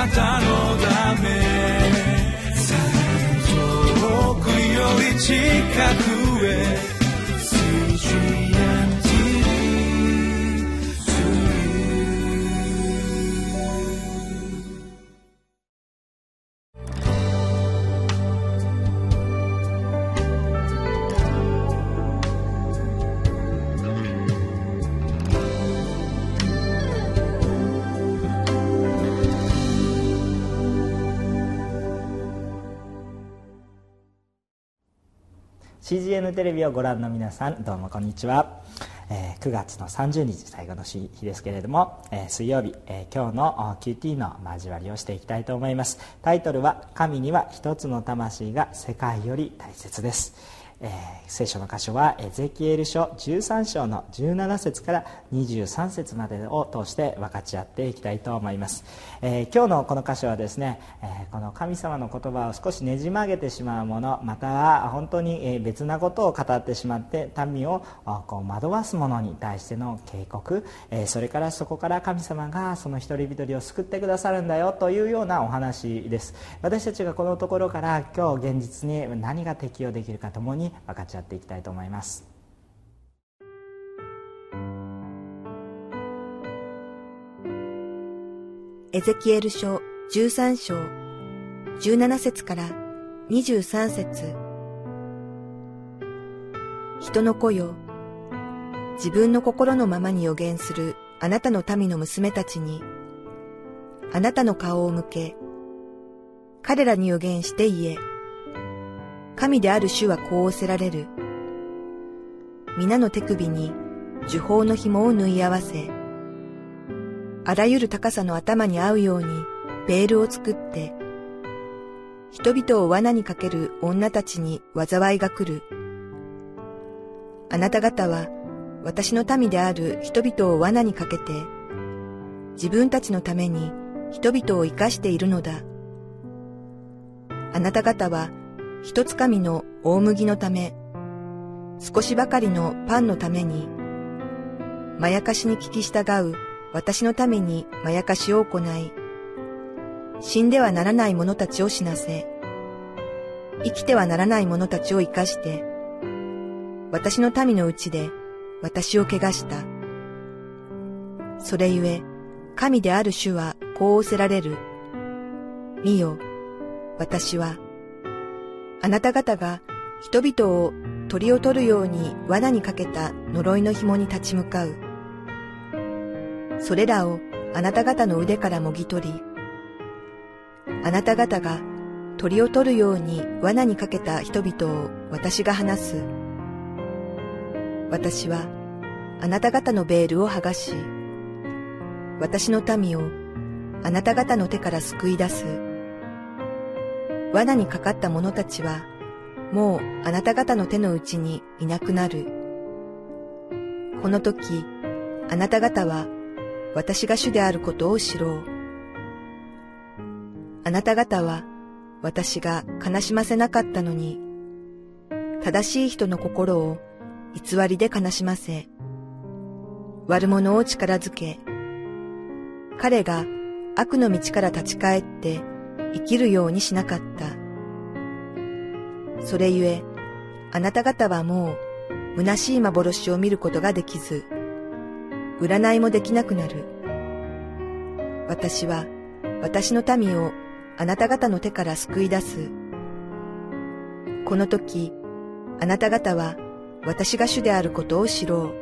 なたのため。遠くより近く。CGN テレビをご覧の皆さんどうもこんにちは、えー、9月の30日最後の日ですけれども、えー、水曜日、えー、今日の QT の交わりをしていきたいと思いますタイトルは「神には一つの魂が世界より大切です」えー、聖書の箇所はエゼキエル書13章の17節から23節までを通して分かち合っていきたいと思います、えー、今日のこの箇所はですね、えー、この神様の言葉を少しねじ曲げてしまうものまたは本当に別なことを語ってしまって民をこう惑わす者に対しての警告、えそれからそこから神様がその一人一人を救ってくださるんだよというようなお話です。私たちがこのところから今日現実に何が適用できるかともに分かち合っていきたいと思います。エゼキエル書13章17節から23節。人の子よ自分の心のままに予言するあなたの民の娘たちにあなたの顔を向け彼らに予言して言え。神である主はこう仰せられる。皆の手首に樹宝の紐を縫い合わせ、あらゆる高さの頭に合うようにベールを作って、人々を罠にかける女たちに災いが来る。あなた方は私の民である人々を罠にかけて、自分たちのために人々を生かしているのだ。あなた方は一つかみの大麦のため、少しばかりのパンのために、まやかしに聞き従う私のためにまやかしを行い、死んではならない者たちを死なせ、生きてはならない者たちを生かして、私の民のうちで私を汚した。それゆえ、神である主はこう仰せられる。見よ、私は、あなた方が人々を鳥を取るように罠にかけた呪いの紐に立ち向かう。それらをあなた方の腕からもぎ取り、あなた方が鳥を取るように罠にかけた人々を私が離す。私はあなた方のベールを剥がし、私の民をあなた方の手から救い出す。罠にかかった者たちは、もうあなた方の手の内にいなくなる。この時、あなた方は私が主であることを知ろう。あなた方は私が悲しませなかったのに、正しい人の心を偽りで悲しませ、悪者を力づけ、彼が悪の道から立ち返って生きるようにしなかった。それゆえ、あなた方はもう虚しい幻を見ることができず、占いもできなくなる。私は私の民をあなた方の手から救い出す。この時、あなた方は私が主であることを知ろう。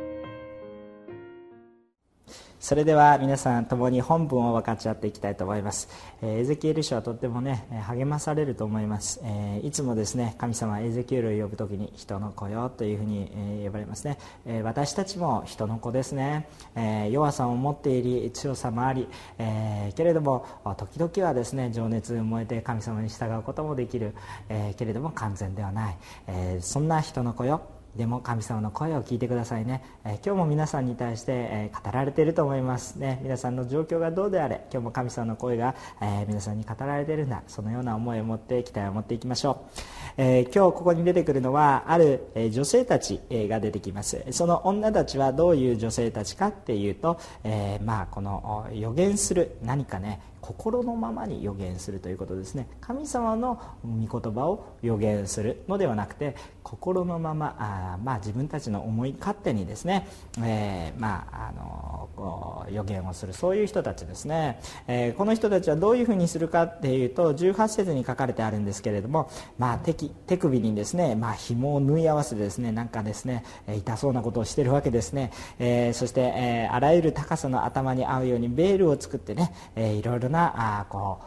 それでは皆さん共に本文を分かち合っていきたいと思います、えエゼキエル書はとってもね励まされると思います、えいつもですね神様エゼキエルを呼ぶ時に人の子よというふうに、え呼ばれますね、え私たちも人の子ですね、え弱さを持っていり強さもあり、えけれども時々はですね情熱燃えて神様に従うこともできる、えけれども完全ではない、えそんな人の子よ。でも神様の声を聞いてくださいね、えー、今日も皆さんに対して、えー、語られていると思いますね。皆さんの状況がどうであれ今日も神様の声が、えー、皆さんに語られているんだ。そのような思いを持って期待を持っていきましょう、え今日ここに出てくるのはある、え女性たち、えが出てきます。その女たちはどういう女性たちかっていうと、えまあこの予言する何かね心のままに予言するということですね。神様の御言葉を予言するのではなくて心のままあ、まあ、自分たちの思い勝手にですね、えー、まあ、あの予言をするそういう人たちですね、えー、この人たちはどういうふうにするかっていうと18節に書かれてあるんですけれども、まあ、手手首にですね、まあ、紐を縫い合わせてですねなんかですね痛そうなことをしてるわけですね、えー、そして、えあらゆる高さの頭に合うようにベールを作ってね、えいろいろなあこ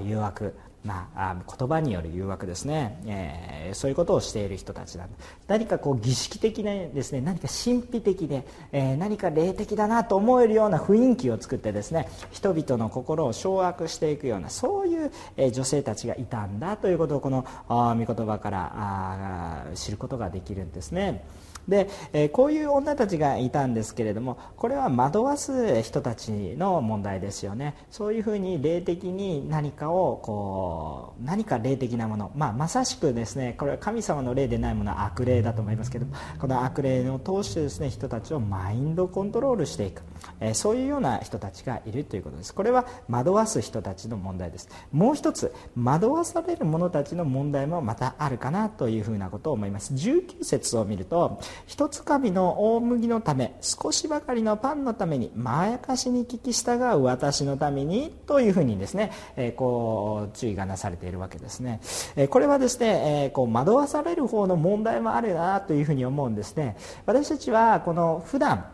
う誘惑まあ、言葉による誘惑ですね、えー、そういうことをしている人たちなんで何かこう儀式的なですね何か神秘的で、えー、何か霊的だなと思えるような雰囲気を作ってですね人々の心を掌握していくようなそういう、えー、女性たちがいたんだということをこの御言葉から知ることができるんですね。で、えー、こういう女たちがいたんですけれどもこれは惑わす人たちの問題ですよね。そういうふうに霊的に何かをこう何か霊的なもの、まあ、まさしくですねこれは神様の霊でないものは悪霊だと思いますけどこの悪霊を通してですね人たちをマインドコントロールしていく、えー、そういうような人たちがいるということです。これは惑わす人たちの問題です。もう一つ惑わされる者たちの問題もまたあるかなというふうなことを思います。19節を見ると一つかみの大麦のため少しばかりのパンのためにまやかしに聞き従う私のためにというふうにですね、えー、こう注意がなされているわけですね、えー、これはですね、えー、こう惑わされる方の問題もあるなというふうに思うんですね。私たちはこの普段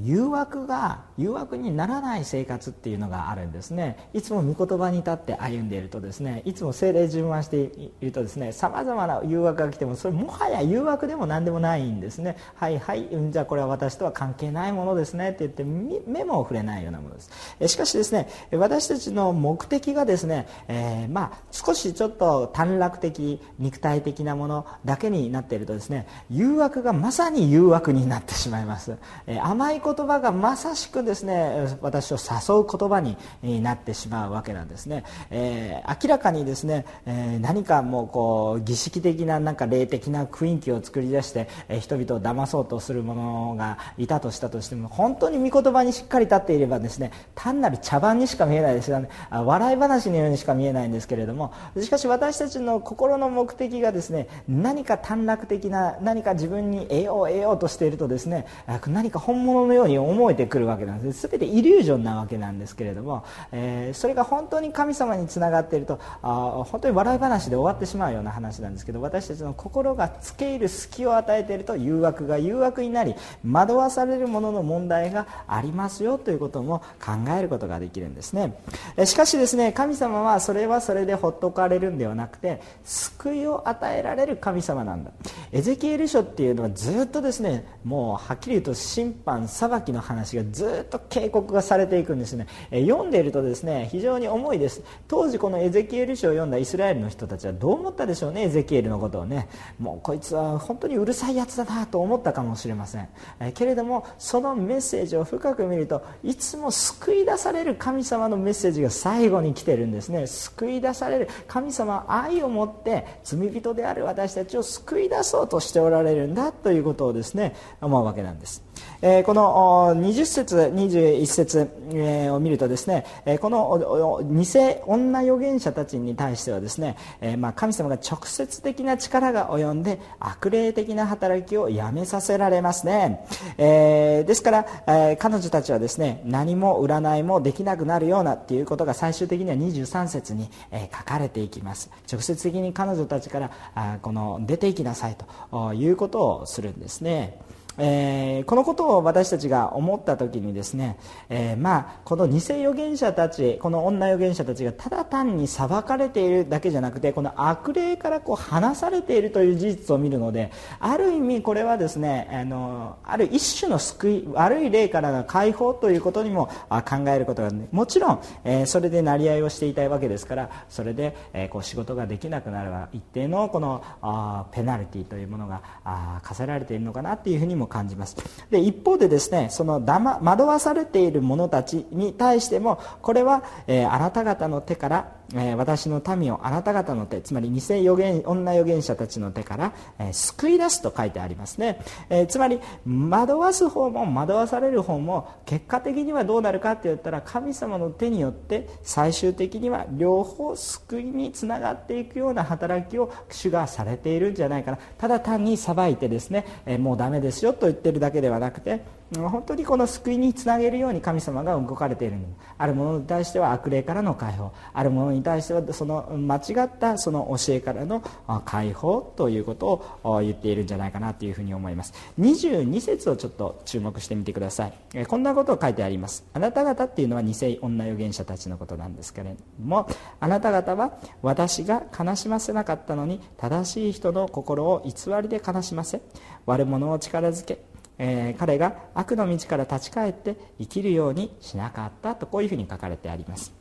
誘惑が誘惑にならない生活っていうのがあるんですね。いつも御言葉に立って歩んでいるとですねいつも精霊順番しているとですねさまざまな誘惑が来てもそれもはや誘惑でも何でもないんですね。はいはいうんじゃあこれは私とは関係ないものですねって言って目も触れないようなものです。しかしですね私たちの目的がですね、えー、まあ少しちょっと短絡的肉体的なものだけになっているとですね誘惑がまさに誘惑になってしまいます、えー、甘い言葉がまさしくですね私を誘う言葉になってしまうわけなんですね、えー、明らかにですね、えー、何かもうこう儀式的ななんか霊的な雰囲気を作り出して、え、人々を騙そうとする者がいたとしたとしても本当に御言葉にしっかり立っていればですね単なる茶番にしか見えないですよね。笑い話のようにしか見えないんですけれどもしかし私たちの心の目的がですね何か短絡的な何か自分に得よう得ようとしているとですね何か本物のように思思えてくるわけなんです。で全てイリュージョンなわけなんですけれども、えー、それが本当に神様につながっているとあ本当に笑い話で終わってしまうような話なんですけど私たちの心がつけ入る隙を与えていると誘惑が誘惑になり惑わされるものの問題がありますよということも考えることができるんですね。しかしですね神様はそれはそれでほっとかれるんではなくて救いを与えられる神様なんだ。エゼキエル書っていうのはずっとですねもうはっきり言うと審判裁きの話がずっと警告がされていくんですね、読んでいるとですね非常に重いです。当時このエゼキエル書を読んだイスラエルの人たちはどう思ったでしょうねエゼキエルのことをね。もうこいつは本当にうるさいやつだなと思ったかもしれません、けれどもそのメッセージを深く見るといつも救い出される神様のメッセージが最後に来てるんですね。救い出される神様は愛を持って罪人である私たちを救い出そうとしておられるんだということをですね思うわけなんです。え、この20節21節、え、を見るとですね、え、この偽女預言者たちに対してはですね、えま、神様が直接的な力が及んで悪霊的な働きをやめさせられますね、えですから、え彼女たちはですね何も占いもできなくなるようなっていうことが最終的には23節に、え書かれていきます。直接的に彼女たちからあこの出ていきなさいということをするんですね。えー、このことを私たちが思った時にですね、えー、まあ、この偽預言者たちこの女預言者たちがただ単に裁かれているだけじゃなくてこの悪霊からこう離されているという事実を見るのである意味これはですねあのある一種の救い悪い霊からの解放ということにも考えることが、ね、もちろん、えー、それで成り合いをしていたいわけですからそれで、えこう仕事ができなくなる一定のこのあペナルティというものがあ課せられているのかなというふうにも感じます。で一方でですねそのだ、ま、惑わされている者たちに対してもこれは、えー、あなた方の手からえ、私の民をあなた方の手つまり偽預言女預言者たちの手から、え、救い出すと書いてありますね、え、つまり惑わす方も惑わされる方も結果的にはどうなるかって言ったら神様の手によって最終的には両方救いにつながっていくような働きを主がされているんじゃないかな。ただ単に裁いてですね、えもうダメですよと言ってるだけではなくて本当にこの救いにつなげるように神様が動かれているあるものに対しては悪霊からの解放あるものに対してはその間違ったその教えからの解放ということを言っているんじゃないかなというふうに思います。22節をちょっと注目してみてください。こんなことを書いてあります。あなた方っていうのは偽女預言者たちのことなんですけれどもあなた方は私が悲しませなかったのに正しい人の心を偽りで悲しませ悪者を力づけえー、彼が悪の道から立ち返って生きるようにしなかったとこういうふうに書かれてあります。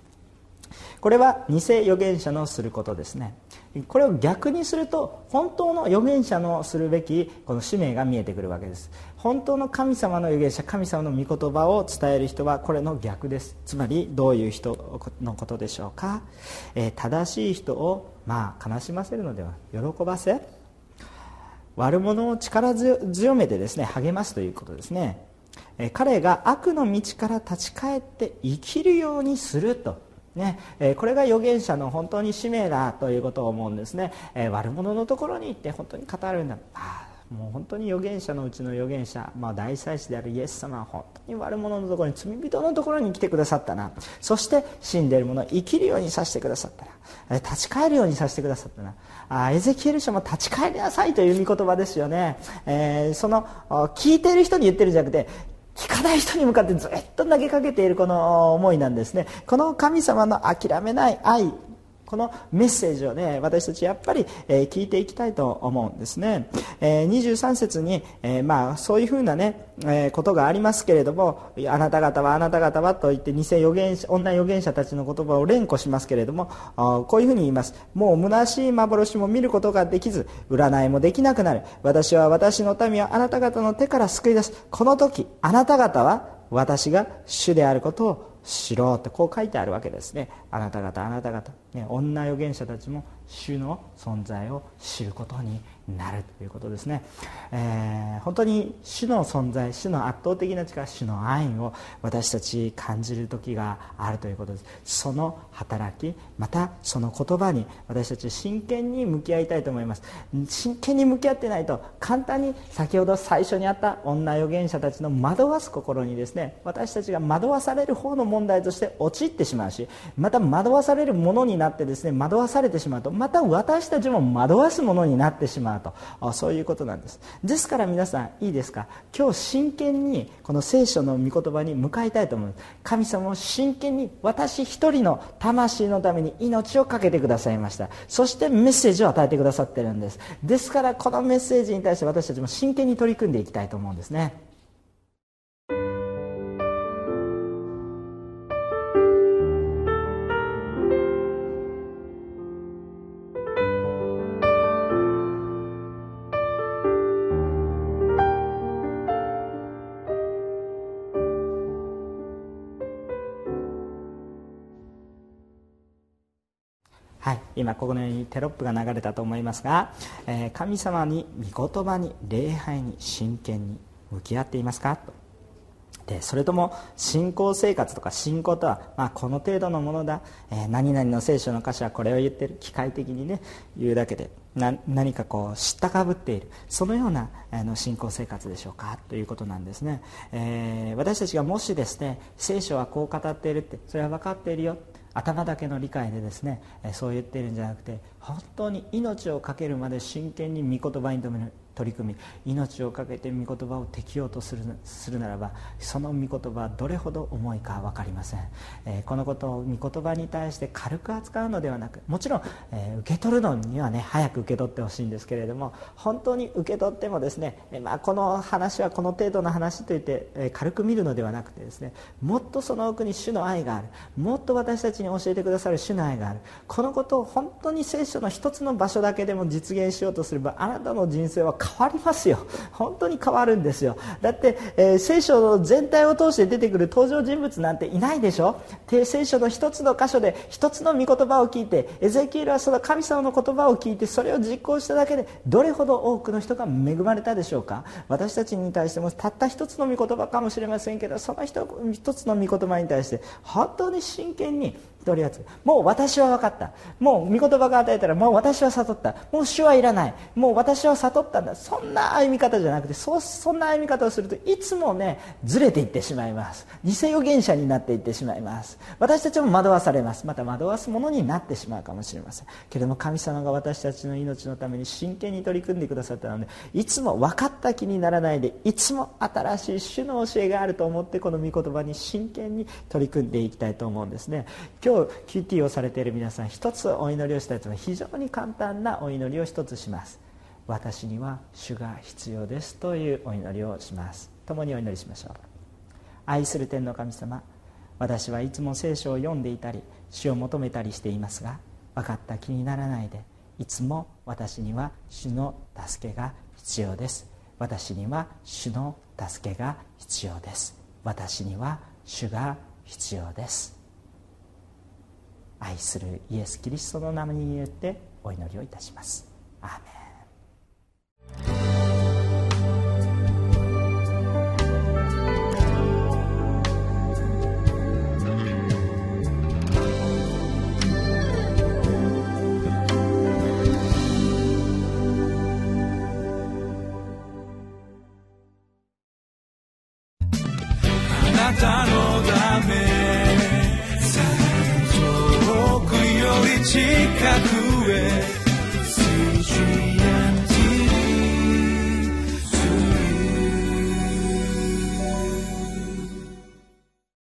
これは偽預言者のすることですね。これを逆にすると本当の預言者のするべきこの使命が見えてくるわけです。本当の神様の預言者神様の御言葉を伝える人はこれの逆です。つまりどういう人のことでしょうか、えー、正しい人をまあ悲しませるのでは喜ばせ悪者を力強めてですね励ますということですね。彼が悪の道から立ち返って生きるようにすると。ね。これが預言者の本当に使命だということを思うんですね。悪者のところに行って本当に語るんだ。もう本当に預言者のうちの預言者、まあ、大祭司であるイエス様は本当に悪者のところに罪人のところに来てくださったな。そして死んでいる者を生きるようにさせてくださったな。立ち返るようにさせてくださったな。あエゼキエル書も立ち返りなさいという御言葉ですよね、えー、その聞いている人に言ってるんじゃなくて聞かない人に向かってずっと投げかけているこの思いなんですね。この神様の諦めない愛このメッセージをね私たちやっぱり、え、聞いていきたいと思うんですね、え、23節に、え、まあそういうふうなね、えことがありますけれどもあなた方はあなた方はと言って偽預言者女預言者たちの言葉を連呼しますけれどもこういうふうに言います。もう虚しい幻も見ることができず占いもできなくなる。私は私の民はあなた方の手から救い出す。この時あなた方は私が主であることをしろってこう書いてあるわけですね。あなた方あなた方、ね、女預言者たちも主の存在を知ることになるということですね、えー、本当に主の存在主の圧倒的な力主の愛を私たち感じる時があるということです。その働きまたその言葉に私たち真剣に向き合いたいと思います。真剣に向き合ってないと簡単に先ほど最初にあった女預言者たちの惑わす心にですね私たちが惑わされる方の問題として陥ってしまうしまた惑わされるものになってですね惑わされてしまうとまた私たちも惑わすものになってしまう。と。そういうことなんです。ですから皆さんいいですか？今日真剣にこの聖書の御言葉に向かいたいと思います。神様を真剣に私一人の魂のために命を懸けてくださいました。そしてメッセージを与えてくださってるんです。ですからこのメッセージに対して私たちも真剣に取り組んでいきたいと思うんですね。今ここのようにテロップが流れたと思いますが、え、神様に御言葉に礼拝に真剣に向き合っていますか？と。でそれとも信仰生活とか信仰とは、まあ、この程度のものだ、えー、何々の聖書の歌詞はこれを言ってる。機械的にね言うだけで何かこう知ったかぶっている。そのようなあの信仰生活でしょうか？ということなんですね、えー、私たちがもしですね聖書はこう語っているってそれは分かっているよ頭だけの理解でですねそう言っているんじゃなくて本当に命を懸けるまで真剣に御言葉に取り組み命を懸けて御言葉を適用とするするならばその御言葉はどれほど重いか分かりません、えー、このことを御言葉に対して軽く扱うのではなくもちろん、えー、受け取るのにはね早く受け取ってほしいんですけれども本当に受け取ってもですね、えー、まあ、この話はこの程度の話といって、え軽く見るのではなくてですねもっとその奥に主の愛がある。もっと私たちに教えてくださる主の愛がある。このことを本当に聖書の一つの場所だけでも実現しようとすればあなたの人生は変わりますよ。本当に変わるんですよ。だって、えー、聖書の全体を通して出てくる登場人物なんていないでしょ。聖書の一つの箇所で一つの御言葉を聞いてエゼキエルはその神様の言葉を聞いてそれを実行しただけでどれほど多くの人が恵まれたでしょうか。私たちに対してもたった一つの御言葉かもしれませんけどその一つの御言葉に対して本当に真剣に取り扱うもう私は分かった。もう御言葉が与えたらもう私は悟った。もう主はいらない。もう私は悟ったんだ。そんな歩み方じゃなくてそそんな歩み方をするといつもねずれていってしまいます。偽預言者になっていってしまいます。私たちも惑わされます。また惑わすものになってしまうかもしれません。けれども神様が私たちの命のために真剣に取り組んでくださったのでいつも分かった気にならないでいつも新しい主の教えがあると思ってこの御言葉に真剣に取り組んでいきたいと思うんですね。今日 QT をされている皆さん一つお祈りをしたいというのは非常に簡単なお祈りを一つします。私には主が必要ですというお祈りをします。共にお祈りしましょう愛する天の神様私はいつも聖書を読んでいたり主を求めたりしていますが分かった気にならないでいつも私には主の助けが必要です。私には主の助けが必要です。私には主が必要です。愛するイエス・キリストの名前によってお祈りをいたします。アーメン。